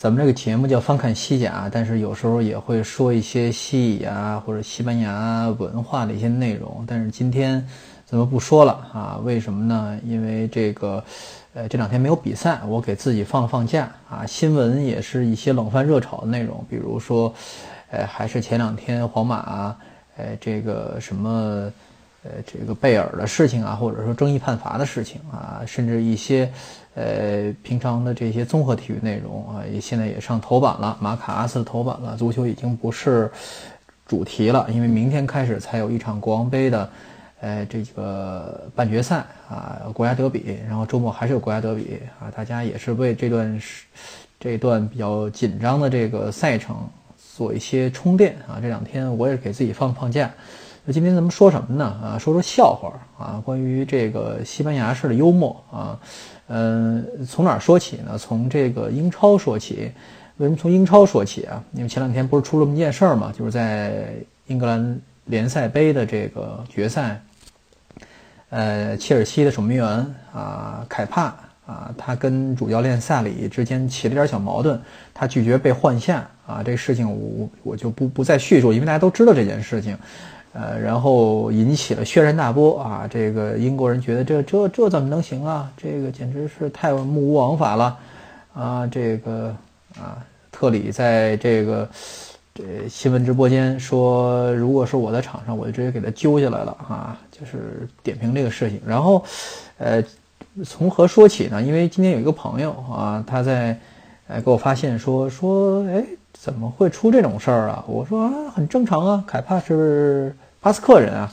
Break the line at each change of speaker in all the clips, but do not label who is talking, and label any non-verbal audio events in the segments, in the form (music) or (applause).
咱们这个节目叫翻看西甲，但是有时候也会说一些西乙啊或者西班牙文化的一些内容。但是今天咱们不说了啊？为什么呢？因为这个，呃，这两天没有比赛，我给自己放了放假啊。新闻也是一些冷饭热炒的内容，比如说，呃，还是前两天皇马，呃，这个什么。呃，这个贝尔的事情啊，或者说争议判罚的事情啊，甚至一些呃平常的这些综合体育内容啊，也现在也上头版了，马卡阿斯的头版了。足球已经不是主题了，因为明天开始才有一场国王杯的呃这个半决赛啊，国家德比，然后周末还是有国家德比啊，大家也是为这段时这段比较紧张的这个赛程做一些充电啊。这两天我也给自己放放假。今天咱们说什么呢？啊，说说笑话啊，关于这个西班牙式的幽默啊，嗯，从哪儿说起呢？从这个英超说起。为什么从英超说起啊？因为前两天不是出了这么件事儿嘛，就是在英格兰联赛杯的这个决赛，呃，切尔西的守门员啊，凯帕啊，他跟主教练萨里之间起了点小矛盾，他拒绝被换下啊，这事情我我就不不再叙述，因为大家都知道这件事情。呃，然后引起了轩然大波啊！这个英国人觉得这这这怎么能行啊？这个简直是太目无王法了啊！这个啊，特里在这个这新闻直播间说，如果是我在场上，我就直接给他揪下来了啊！就是点评这个事情。然后，呃，从何说起呢？因为今天有一个朋友啊，他在呃给我发现说说，哎。怎么会出这种事儿啊？我说啊，很正常啊，凯帕是巴斯克人啊。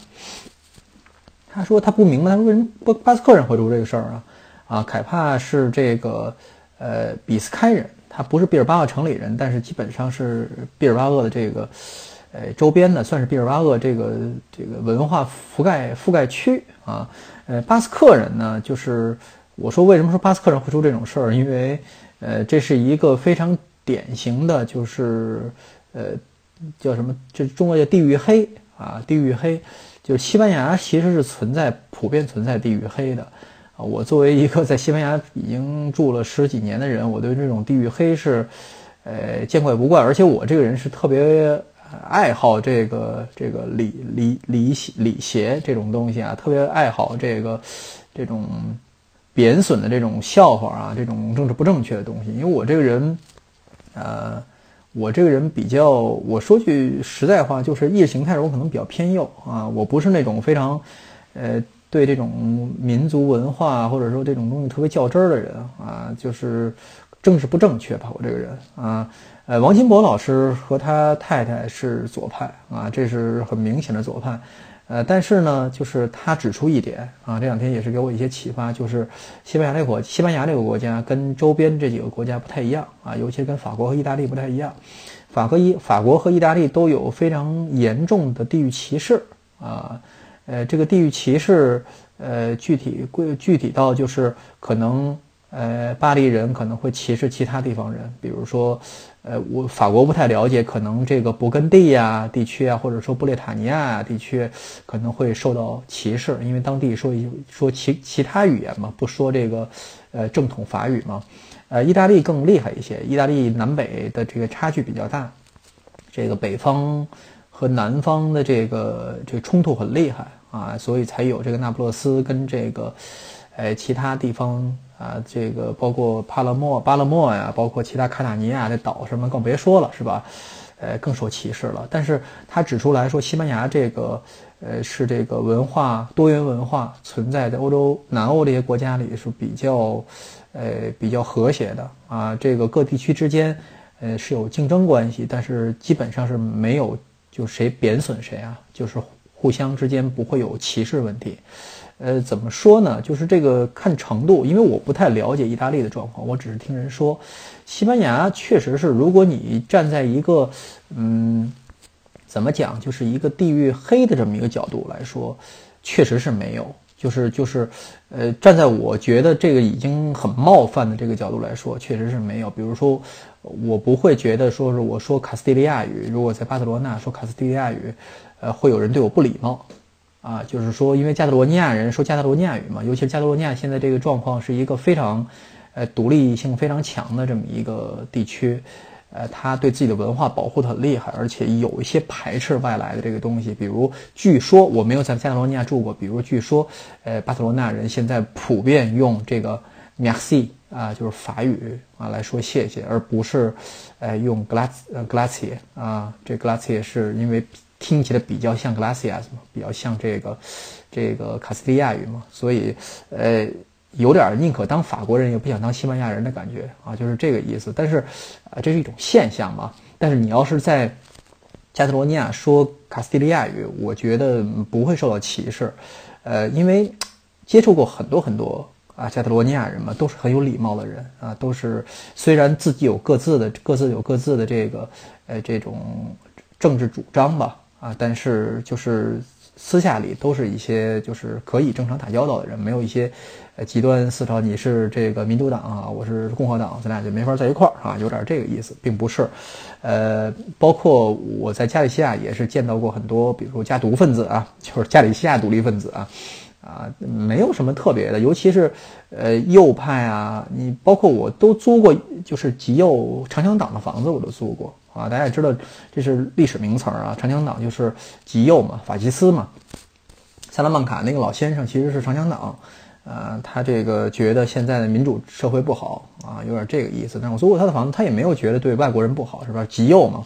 他说他不明白，他说为什么巴巴斯克人会出这个事儿啊？啊，凯帕是这个呃比斯开人，他不是毕尔巴鄂城里人，但是基本上是毕尔巴鄂的这个呃周边的，算是毕尔巴鄂这个这个文化覆盖覆盖区啊。呃，巴斯克人呢，就是我说为什么说巴斯克人会出这种事儿？因为呃，这是一个非常。典型的就是，呃，叫什么？这中国叫地域黑啊，地域黑，就是西班牙其实是存在普遍存在地域黑的啊。我作为一个在西班牙已经住了十几年的人，我对这种地域黑是，呃，见怪不怪。而且我这个人是特别爱好这个这个礼礼礼礼协这种东西啊，特别爱好这个这种贬损的这种笑话啊，这种政治不正确的东西。因为我这个人。呃，我这个人比较，我说句实在话，就是意识形态我可能比较偏右啊，我不是那种非常，呃，对这种民族文化或者说这种东西特别较真儿的人啊，就是政治不正确吧，我这个人啊，呃，王金博老师和他太太是左派啊，这是很明显的左派。呃，但是呢，就是他指出一点啊，这两天也是给我一些启发，就是西班牙这个国，西班牙这个国家跟周边这几个国家不太一样啊，尤其跟法国和意大利不太一样。法和意法国和意大利都有非常严重的地域歧视啊，呃，这个地域歧视，呃，具体规具体到就是可能。呃，巴黎人可能会歧视其他地方人，比如说，呃，我法国不太了解，可能这个勃艮第呀地区啊，或者说布列塔尼亚地区可能会受到歧视，因为当地说一说其其他语言嘛，不说这个，呃，正统法语嘛。呃，意大利更厉害一些，意大利南北的这个差距比较大，这个北方和南方的这个这个冲突很厉害啊，所以才有这个那不勒斯跟这个，呃，其他地方。啊，这个包括帕勒莫、巴勒莫呀，包括其他卡塔尼亚的岛什么，更别说了，是吧？呃，更受歧视了。但是他指出来说，西班牙这个，呃，是这个文化多元文化存在在欧洲南欧这些国家里是比较，呃，比较和谐的啊。这个各地区之间，呃，是有竞争关系，但是基本上是没有就谁贬损谁啊，就是互相之间不会有歧视问题。呃，怎么说呢？就是这个看程度，因为我不太了解意大利的状况，我只是听人说，西班牙确实是，如果你站在一个，嗯，怎么讲，就是一个地域黑的这么一个角度来说，确实是没有。就是就是，呃，站在我觉得这个已经很冒犯的这个角度来说，确实是没有。比如说，我不会觉得说是我说卡斯蒂利亚语，如果在巴塞罗那说卡斯蒂利亚语，呃，会有人对我不礼貌，啊，就是说，因为加泰罗尼亚人说加泰罗尼亚语嘛，尤其是加泰罗尼亚现在这个状况是一个非常，呃，独立性非常强的这么一个地区。呃，他对自己的文化保护的很厉害，而且有一些排斥外来的这个东西。比如，据说我没有在加泰罗尼亚住过。比如，据说，呃，巴塞罗那人现在普遍用这个 “merci” 啊，就是法语啊来说谢谢，而不是，呃，用 “glas” 呃 “glacie” 啊。这 “glacie” 是因为听起来比较像 “glacias” 嘛，比较像这个这个卡斯蒂利亚语嘛，所以，呃。有点宁可当法国人也不想当西班牙人的感觉啊，就是这个意思。但是，啊，这是一种现象嘛。但是你要是在加泰罗尼亚说卡斯蒂利亚语，我觉得不会受到歧视。呃，因为接触过很多很多啊，加泰罗尼亚人嘛，都是很有礼貌的人啊，都是虽然自己有各自的各自有各自的这个呃这种政治主张吧啊，但是就是私下里都是一些就是可以正常打交道的人，没有一些。呃，极端思潮，你是这个民主党啊，我是共和党，咱俩就没法在一块儿啊，有点这个意思，并不是。呃，包括我在加利西亚也是见到过很多，比如加独分子啊，就是加利西亚独立分子啊，啊，没有什么特别的，尤其是呃右派啊，你包括我都租过，就是极右长枪党的房子我都租过啊，大家也知道这是历史名词啊，长枪党就是极右嘛，法西斯嘛，萨拉曼卡那个老先生其实是长枪党。呃，他这个觉得现在的民主社会不好啊，有点这个意思。但我租过他的房子，他也没有觉得对外国人不好，是吧？极右嘛，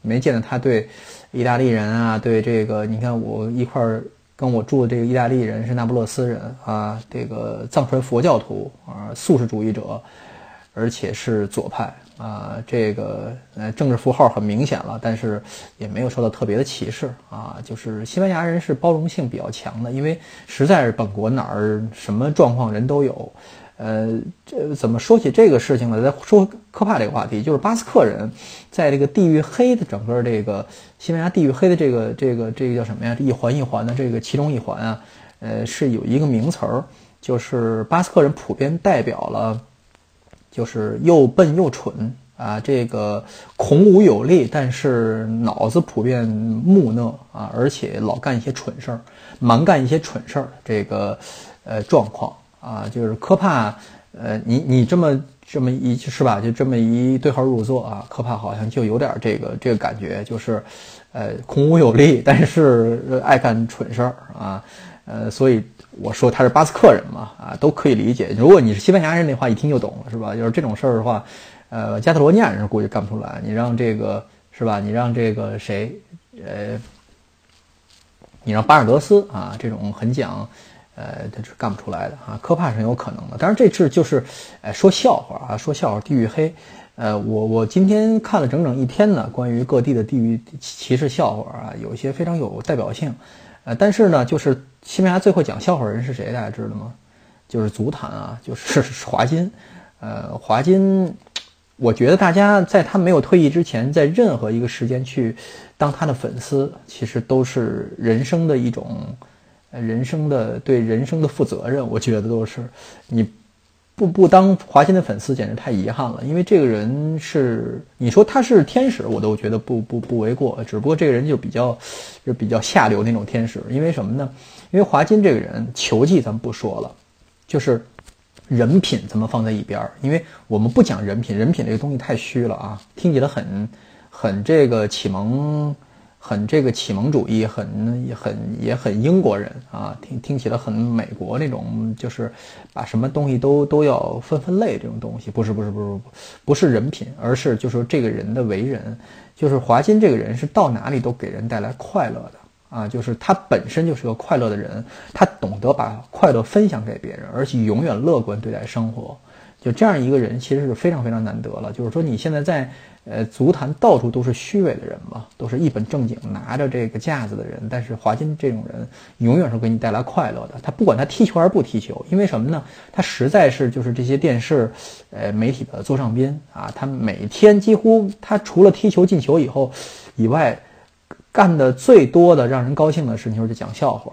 没见到他对意大利人啊，对这个，你看我一块儿跟我住的这个意大利人是那不勒斯人啊，这个藏传佛教徒啊，素食主义者，而且是左派。啊，这个呃政治符号很明显了，但是也没有受到特别的歧视啊。就是西班牙人是包容性比较强的，因为实在是本国哪儿什么状况人都有。呃，这怎么说起这个事情呢？再说科帕这个话题，就是巴斯克人在这个地域黑的整个这个西班牙地域黑的这个这个这个叫什么呀？一环一环的这个其中一环啊，呃，是有一个名词儿，就是巴斯克人普遍代表了。就是又笨又蠢啊，这个孔武有力，但是脑子普遍木讷啊，而且老干一些蠢事儿，蛮干一些蠢事儿，这个呃状况啊，就是科帕，呃，你你这么这么一是吧？就这么一对号入座啊，科帕好像就有点这个这个感觉，就是呃孔武有力，但是爱干蠢事儿啊，呃，所以。我说他是巴斯克人嘛，啊，都可以理解。如果你是西班牙人的话，一听就懂了，是吧？就是这种事儿的话，呃，加泰罗尼亚人估计干不出来。你让这个是吧？你让这个谁，呃，你让巴尔德斯啊，这种很讲，呃，他是干不出来的啊。科帕是很有可能的。当然这次就是，呃，说笑话啊，说笑话，地域黑。呃，我我今天看了整整一天呢，关于各地的地域歧视笑话啊，有一些非常有代表性。呃，但是呢，就是西班牙最会讲笑话人是谁？大家知道吗？就是足坛啊，就是华金。呃，华金，我觉得大家在他没有退役之前，在任何一个时间去当他的粉丝，其实都是人生的一种，人生的对人生的负责任。我觉得都是你。不不当华金的粉丝简直太遗憾了，因为这个人是你说他是天使，我都觉得不不不为过。只不过这个人就比较，就比较下流那种天使。因为什么呢？因为华金这个人球技咱们不说了，就是人品咱们放在一边儿。因为我们不讲人品，人品这个东西太虚了啊，听起来很很这个启蒙。很这个启蒙主义，很也很也很英国人啊，听听起来很美国那种，就是把什么东西都都要分分类这种东西，不是不是不是不是人品，而是就是这个人的为人，就是华金这个人是到哪里都给人带来快乐的啊，就是他本身就是个快乐的人，他懂得把快乐分享给别人，而且永远乐观对待生活，就这样一个人其实是非常非常难得了，就是说你现在在。呃，足坛到处都是虚伪的人嘛，都是一本正经拿着这个架子的人。但是华金这种人永远是给你带来快乐的。他不管他踢球还是不踢球，因为什么呢？他实在是就是这些电视，呃，媒体的座上宾啊。他每天几乎他除了踢球进球以后以外，干的最多的让人高兴的事情就是讲笑话。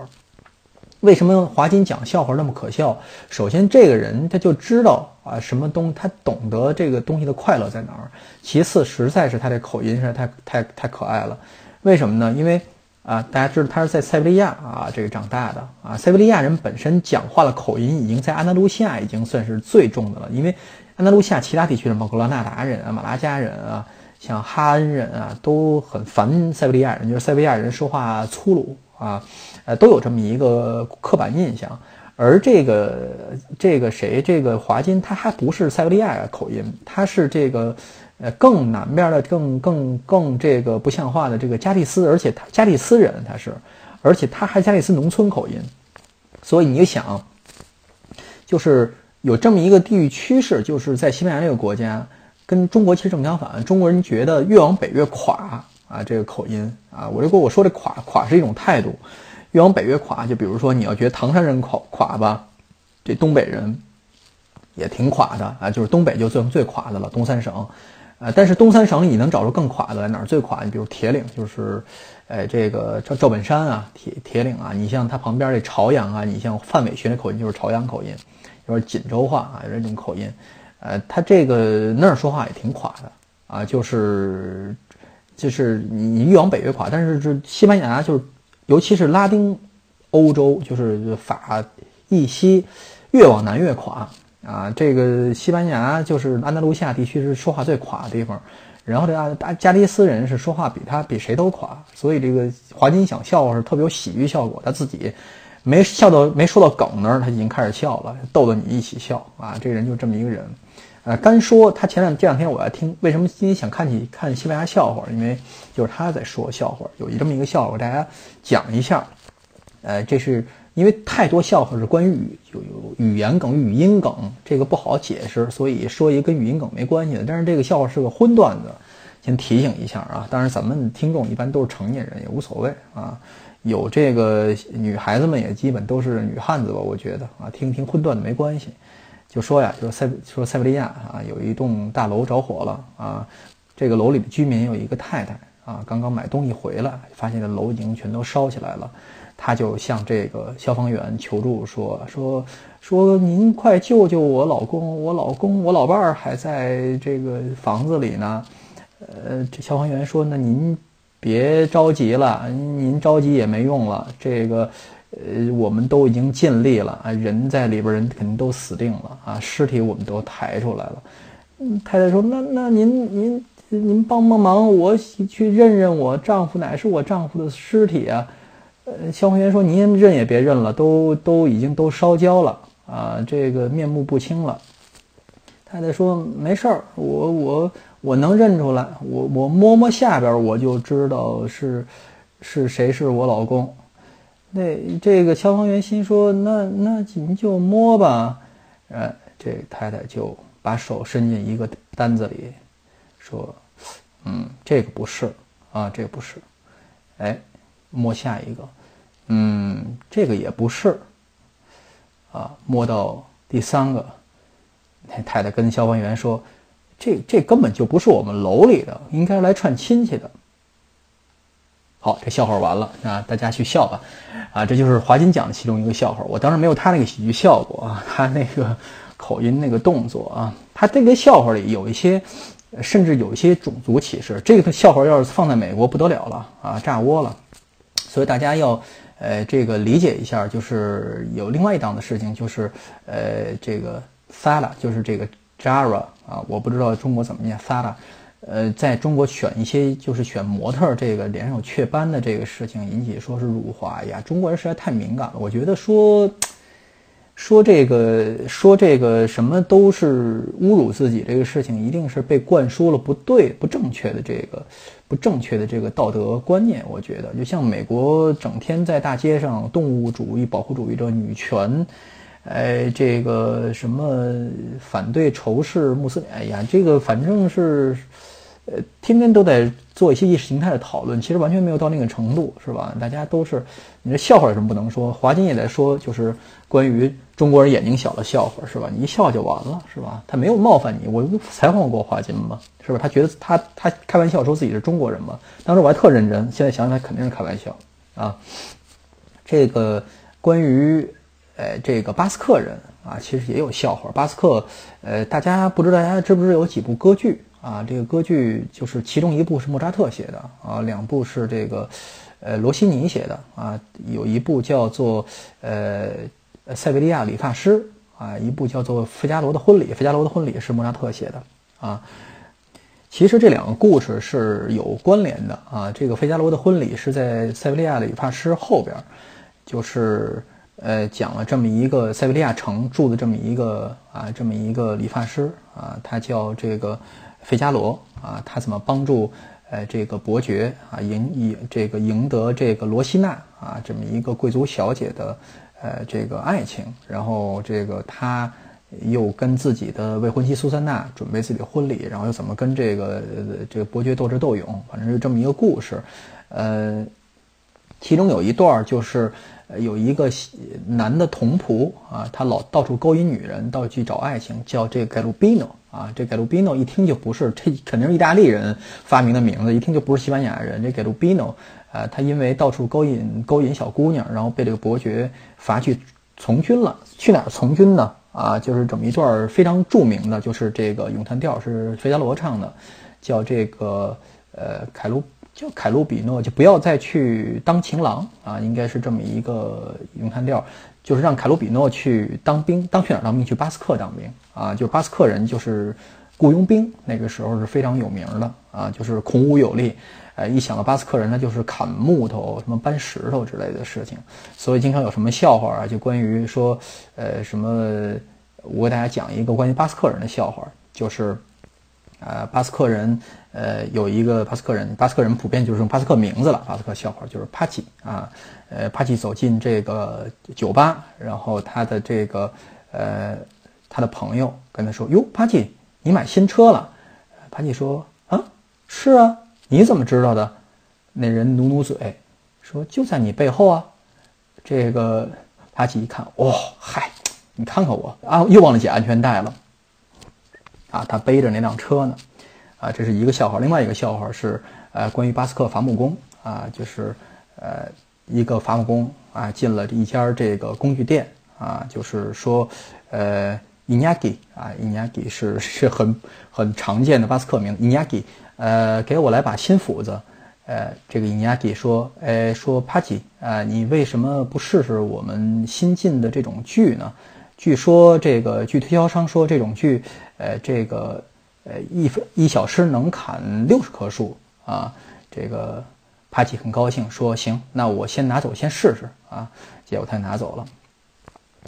为什么华金讲笑话那么可笑？首先，这个人他就知道啊，什么东，他懂得这个东西的快乐在哪儿。其次，实在是他这口音实在太太太可爱了。为什么呢？因为啊，大家知道他是在塞维利亚啊这个长大的啊。塞维利亚人本身讲话的口音已经在安达卢西亚已经算是最重的了。因为安达卢西亚其他地区人，包括格拉纳达人啊、马拉加人啊、像哈恩人啊，都很烦塞维利亚人，就是塞维利亚人说话粗鲁。啊，呃，都有这么一个刻板印象，而这个这个谁，这个华金，他还不是塞维利亚口音，他是这个呃更南边的，更更更这个不像话的这个加利斯，而且他加利斯人他是，而且他还加利斯农村口音，所以你就想，就是有这么一个地域趋势，就是在西班牙这个国家，跟中国其实正相反，中国人觉得越往北越垮。啊，这个口音啊，我如果我说这垮垮是一种态度，越往北越垮。就比如说，你要觉得唐山人垮垮吧，这东北人也挺垮的啊，就是东北就最最垮的了，东三省。呃，但是东三省你能找出更垮的来哪儿最垮？你比如铁岭，就是，哎，这个赵赵本山啊，铁铁岭啊，你像他旁边这朝阳啊，你像范伟学那口音就是朝阳口音，有点锦州话啊，有这种口音。呃，他这个那儿说话也挺垮的啊，就是。就是你你越往北越垮，但是这西班牙就是，尤其是拉丁欧洲，就是法意西，越往南越垮啊。这个西班牙就是安达卢西亚地区是说话最垮的地方，然后这阿加加利斯人是说话比他比谁都垮，所以这个华金想笑是特别有喜剧效果，他自己没笑到没说到梗那儿，他已经开始笑了，逗得你一起笑啊。这人就这么一个人。呃，干说他前两这两天我要听，为什么今天想看起看西班牙笑话？因为就是他在说笑话，有一这么一个笑话，大家讲一下。呃，这是因为太多笑话是关于有有语言梗、语音梗，这个不好解释，所以说一个跟语音梗没关系的。但是这个笑话是个荤段子，先提醒一下啊。当然咱们听众一般都是成年人，也无所谓啊。有这个女孩子们也基本都是女汉子吧，我觉得啊，听听荤段子没关系。就说呀，就塞说塞维利亚啊，有一栋大楼着火了啊，这个楼里的居民有一个太太啊，刚刚买东西回来，发现这楼已经全都烧起来了，他就向这个消防员求助，说说说您快救救我老公，我老公我老伴儿还在这个房子里呢，呃，这消防员说，那您别着急了，您着急也没用了，这个。呃，我们都已经尽力了啊，人在里边，人肯定都死定了啊，尸体我们都抬出来了。太太说：“那那您您您帮帮忙，我去认认我丈夫乃是我丈夫的尸体啊。”呃，消防员说：“您认也别认了，都都已经都烧焦了啊，这个面目不清了。”太太说：“没事儿，我我我能认出来，我我摸摸下边，我就知道是是谁是我老公。”那这个消防员心说：“那那您就摸吧。”呃，这太太就把手伸进一个单子里，说：“嗯，这个不是啊，这个不是。”哎，摸下一个，嗯，这个也不是。啊，摸到第三个，那太太跟消防员说：“这这根本就不是我们楼里的，应该来串亲戚的。”好，这笑话完了啊，大家去笑吧，啊，这就是华金讲的其中一个笑话。我当时没有他那个喜剧效果啊，他那个口音那个动作啊，他这个笑话里有一些，甚至有一些种族歧视。这个笑话要是放在美国不得了了啊，炸窝了。所以大家要呃这个理解一下，就是有另外一档的事情，就是呃这个 Sara，就是这个 Jara 啊，我不知道中国怎么念 Fala。呃，在中国选一些就是选模特，这个脸上有雀斑的这个事情引起说是辱华呀，中国人实在太敏感了。我觉得说说这个说这个什么都是侮辱自己这个事情，一定是被灌输了不对、不正确的这个不正确的这个道德观念。我觉得，就像美国整天在大街上动物主义、保护主义者、女权。哎，这个什么反对仇视穆斯林？哎呀，这个反正是呃，天天都在做一些意识形态的讨论，其实完全没有到那个程度，是吧？大家都是，你这笑话有什么不能说？华金也在说，就是关于中国人眼睛小的笑话，是吧？你一笑就完了，是吧？他没有冒犯你，我采访过华金嘛，是吧？他觉得他他开玩笑说自己是中国人嘛，当时我还特认真，现在想想他肯定是开玩笑啊。这个关于呃这个巴斯克人啊，其实也有笑话。巴斯克，呃，大家不知道大家知不知有几部歌剧？啊，这个歌剧就是其中一部是莫扎特写的啊，两部是这个，呃，罗西尼写的啊，有一部叫做呃塞维利亚理发师啊，一部叫做费加罗的婚礼，费加罗的婚礼是莫扎特写的啊。其实这两个故事是有关联的啊，这个费加罗的婚礼是在塞维利亚理发师后边，就是呃讲了这么一个塞维利亚城住的这么一个啊这么一个理发师啊，他叫这个。费加罗啊，他怎么帮助呃这个伯爵啊赢赢这个赢得这个罗西娜啊这么一个贵族小姐的呃这个爱情，然后这个他又跟自己的未婚妻苏珊娜准备自己的婚礼，然后又怎么跟这个这个伯爵斗智斗勇，反正是这么一个故事，呃，其中有一段就是有一个男的童仆啊，他老到处勾引女人，到处去找爱情，叫这个盖鲁比诺。啊，这 Gelbino 一听就不是，这肯定是意大利人发明的名字，一听就不是西班牙人。这 Gelbino，，呃，他因为到处勾引勾引小姑娘，然后被这个伯爵罚去从军了。去哪儿从军呢？啊，就是整一段非常著名的，就是这个咏叹调是费加罗唱的，叫这个呃凯鲁叫凯鲁比诺，就不要再去当情郎啊，应该是这么一个咏叹调。就是让凯鲁比诺去当兵，当去哪儿当兵？去巴斯克当兵啊！就巴斯克人，就是雇佣兵，那个时候是非常有名的啊！就是孔武有力，呃，一想到巴斯克人，那就是砍木头、什么搬石头之类的事情，所以经常有什么笑话啊？就关于说，呃，什么？我给大家讲一个关于巴斯克人的笑话，就是，呃，巴斯克人，呃，有一个巴斯克人，巴斯克人普遍就是用巴斯克名字了。巴斯克笑话就是帕奇啊。呃，帕奇走进这个酒吧，然后他的这个呃，他的朋友跟他说：“哟，帕奇，你买新车了？”帕奇说：“啊，是啊，你怎么知道的？”那人努努嘴，说：“就在你背后啊。”这个帕奇一看，哦，嗨，你看看我啊，又忘了系安全带了。啊，他背着那辆车呢。啊，这是一个笑话。另外一个笑话是，呃，关于巴斯克伐木工啊，就是呃。一个伐木工啊，进了一家这个工具店啊，就是说，呃，Iñaki 啊，Iñaki 是是很很常见的巴斯克名 Iñaki，呃，给我来把新斧子，呃，这个 Iñaki 说，呃，说 p a t i 啊，你为什么不试试我们新进的这种锯呢？据说这个据推销商说，这种锯，呃，这个呃一分一小时能砍六十棵树啊，这个。帕奇很高兴，说：“行，那我先拿走，先试试啊。”结果他拿走了。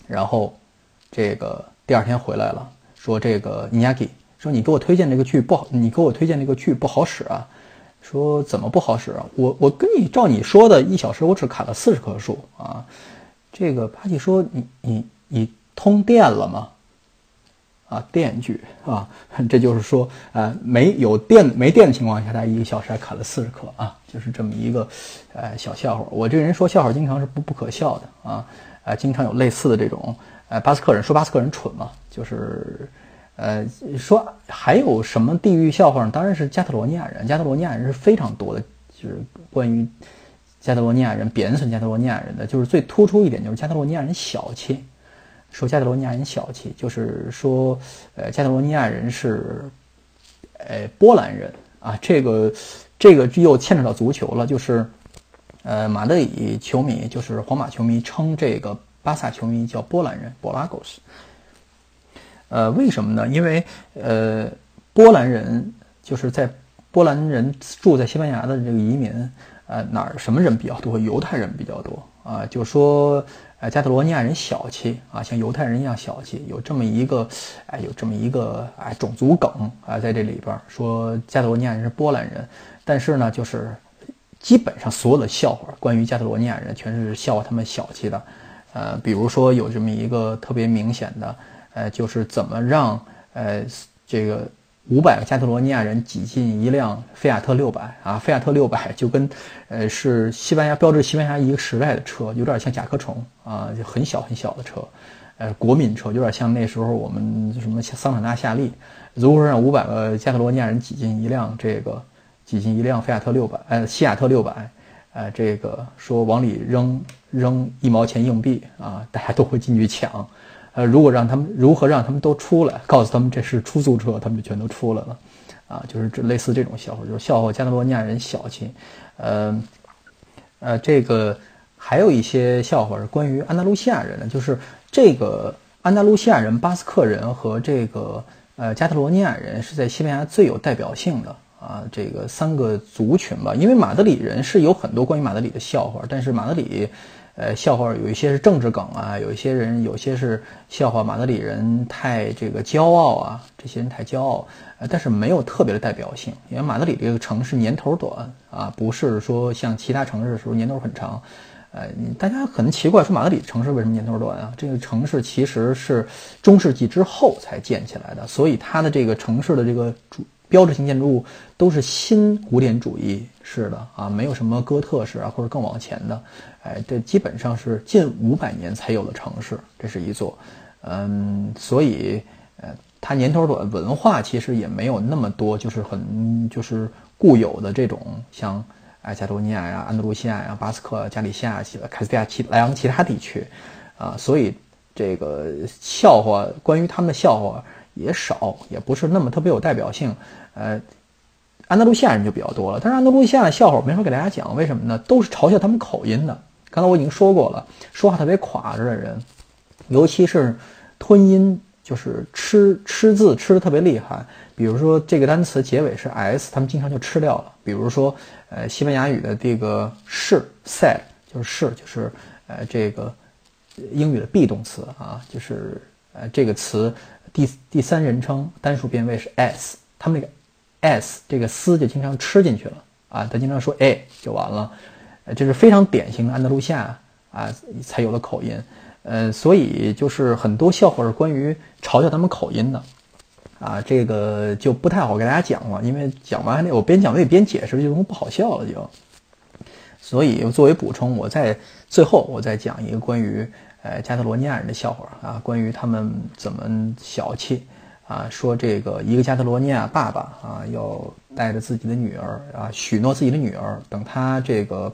然后，这个第二天回来了，说：“这个尼亚基，说你给我推荐这个锯不好，你给我推荐这个锯不好使啊。”说：“怎么不好使啊？我我跟你照你说的，一小时我只砍了四十棵树啊。”这个帕奇说：“你你你通电了吗？”啊，电锯啊，这就是说，呃，没有电、没电的情况下，他一个小时还砍了四十克啊，就是这么一个，呃，小笑话。我这人说笑话经常是不不可笑的啊，呃，经常有类似的这种，呃，巴斯克人说巴斯克人蠢嘛，就是，呃，说还有什么地域笑话呢？当然是加特罗尼亚人，加特罗尼亚人是非常多的，就是关于加特罗尼亚人贬损加特罗尼亚人的，就是最突出一点就是加特罗尼亚人小气。说加泰罗尼亚人小气，就是说，呃，加泰罗尼亚人是，呃，波兰人啊。这个，这个又牵扯到足球了，就是，呃，马德里球迷，就是皇马球迷，称这个巴萨球迷叫波兰人 （Bolagos）。呃，为什么呢？因为，呃，波兰人就是在波兰人住在西班牙的这个移民，呃，哪儿什么人比较多？犹太人比较多啊。就说。哎，加特罗尼亚人小气啊，像犹太人一样小气，有这么一个，哎，有这么一个哎种族梗啊，在这里边说加特罗尼亚人是波兰人，但是呢，就是基本上所有的笑话关于加特罗尼亚人全是笑话他们小气的，呃，比如说有这么一个特别明显的，呃，就是怎么让呃这个五百个加泰罗尼亚人挤进一辆菲亚特六百啊，菲亚特六百 (laughs) 就跟，呃，是西班牙标志西班牙一个时代的车，有点像甲壳虫啊，就很小很小的车，呃，国民车，有点像那时候我们什么桑塔纳夏利，如果说让五百个加泰罗尼亚人挤进一辆这个，挤进一辆菲亚特六百，呃，西亚特六百，呃，这个说往里扔扔一毛钱硬币啊，大家都会进去抢。呃，如果让他们如何让他们都出来，告诉他们这是出租车，他们就全都出来了，啊，就是这类似这种笑话，就是笑话加泰罗尼亚人小气，呃，呃，这个还有一些笑话是关于安达卢西亚人的，就是这个安达卢西亚人、巴斯克人和这个呃加泰罗尼亚人是在西班牙最有代表性的啊，这个三个族群吧，因为马德里人是有很多关于马德里的笑话，但是马德里。呃，笑话有一些是政治梗啊，有一些人有些是笑话马德里人太这个骄傲啊，这些人太骄傲，呃，但是没有特别的代表性，因为马德里这个城市年头短啊，不是说像其他城市的时候年头很长，呃，大家可能奇怪说马德里城市为什么年头短啊？这个城市其实是中世纪之后才建起来的，所以它的这个城市的这个主。标志性建筑物都是新古典主义式的啊，没有什么哥特式啊或者更往前的，哎，这基本上是近五百年才有的城市，这是一座，嗯，所以呃，它年头短，文化其实也没有那么多，就是很就是固有的这种像哎加多尼亚呀、安德鲁西亚呀、巴斯克、加利西亚、凯斯蒂亚、其莱昂其他地区，啊，所以这个笑话关于他们的笑话。也少，也不是那么特别有代表性。呃，安达卢西亚人就比较多了。但是安达卢西亚的笑话没法给大家讲，为什么呢？都是嘲笑他们口音的。刚才我已经说过了，说话特别垮着的人，尤其是吞音，就是吃吃字吃的特别厉害。比如说这个单词结尾是 s，他们经常就吃掉了。比如说，呃，西班牙语的这个是 said，就是是，就是呃这个英语的 be 动词啊，就是呃这个词。第第三人称单数变位是 s，他们那个 s 这个丝就经常吃进去了啊，他经常说 a 就完了，这是非常典型的安德鲁西亚啊才有的口音，呃，所以就是很多笑话是关于嘲笑他们口音的，啊，这个就不太好给大家讲了，因为讲完那我边讲我也边解释，就不好笑了就，所以作为补充，我在最后我再讲一个关于。呃，加泰罗尼亚人的笑话啊，关于他们怎么小气啊，说这个一个加泰罗尼亚爸爸啊，要带着自己的女儿啊，许诺自己的女儿，等他这个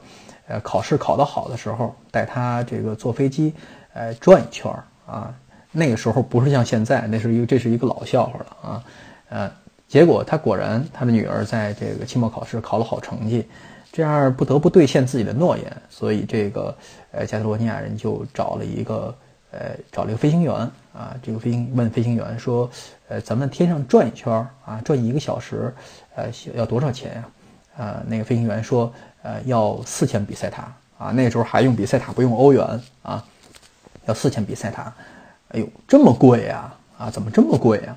呃考试考得好的时候，带他这个坐飞机呃转一圈啊。那个时候不是像现在，那是一个这是一个老笑话了啊。呃，结果他果然他的女儿在这个期末考试考了好成绩。这样不得不兑现自己的诺言，所以这个呃加泰罗尼亚人就找了一个呃找了一个飞行员啊，这个飞行问飞行员说，呃咱们天上转一圈啊，转一个小时，呃要多少钱呀？啊呃那个飞行员说，呃要四千比赛塔啊，那时候还用比赛塔不用欧元啊，要四千比赛塔，哎呦这么贵呀啊怎么这么贵呀？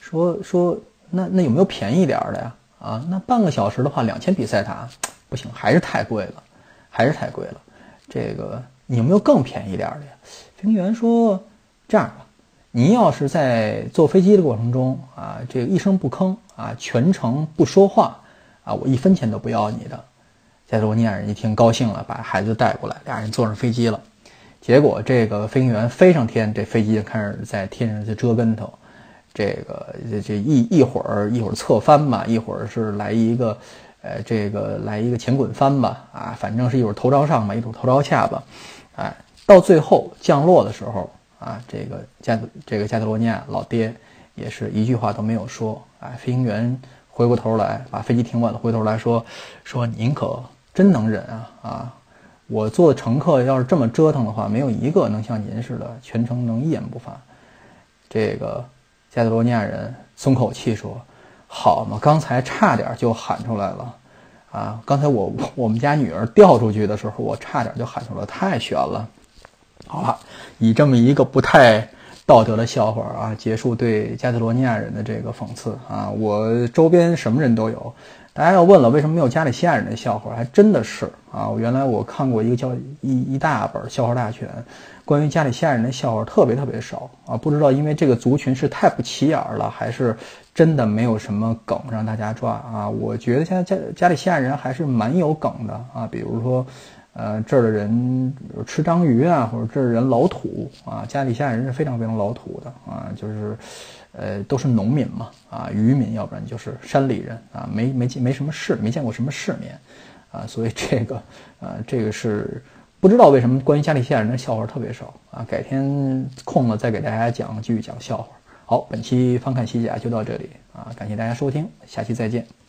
说说那那有没有便宜点的呀？啊那半个小时的话两千比赛塔。不行，还是太贵了，还是太贵了。这个你有没有更便宜点的呀？飞行员说：“这样吧，您要是在坐飞机的过程中啊，这个一声不吭啊，全程不说话啊，我一分钱都不要你的。”加罗尼亚人一听高兴了，把孩子带过来，俩人坐上飞机了。结果这个飞行员飞上天，这飞机就开始在天上就折跟头。这个这这一一会儿一会儿侧翻嘛，一会儿是来一个。呃，这个来一个前滚翻吧，啊，反正是一会儿头朝上吧，一会儿头朝下吧，哎，到最后降落的时候，啊，这个加这个加德罗尼亚老爹也是一句话都没有说，哎，飞行员回过头来把飞机停稳了，回头来说说您可真能忍啊啊，我坐乘客要是这么折腾的话，没有一个能像您似的全程能一言不发。这个加德罗尼亚人松口气说。好嘛，刚才差点就喊出来了，啊！刚才我 (laughs) 我们家女儿掉出去的时候，我差点就喊出来，太悬了。好了，以这么一个不太道德的笑话啊，结束对加泰罗尼亚人的这个讽刺啊。我周边什么人都有，大家要问了，为什么没有加利西亚人的笑话？还真的是啊！原来我看过一个叫一一大本笑话大全，关于加利西亚人的笑话特别特别少啊！不知道因为这个族群是太不起眼了，还是真的没有什么梗让大家抓啊？我觉得现在加加利西亚人还是蛮有梗的啊，比如说，呃，这儿的人吃章鱼啊，或者这儿人老土啊，加利西亚人是非常非常老土的啊，就是。呃，都是农民嘛，啊，渔民，要不然就是山里人啊，没没见没什么世，没见过什么世面，啊，所以这个，呃，这个是不知道为什么关于加利西亚人的笑话特别少啊，改天空了再给大家讲，继续讲笑话。好，本期翻看西甲就到这里啊，感谢大家收听，下期再见。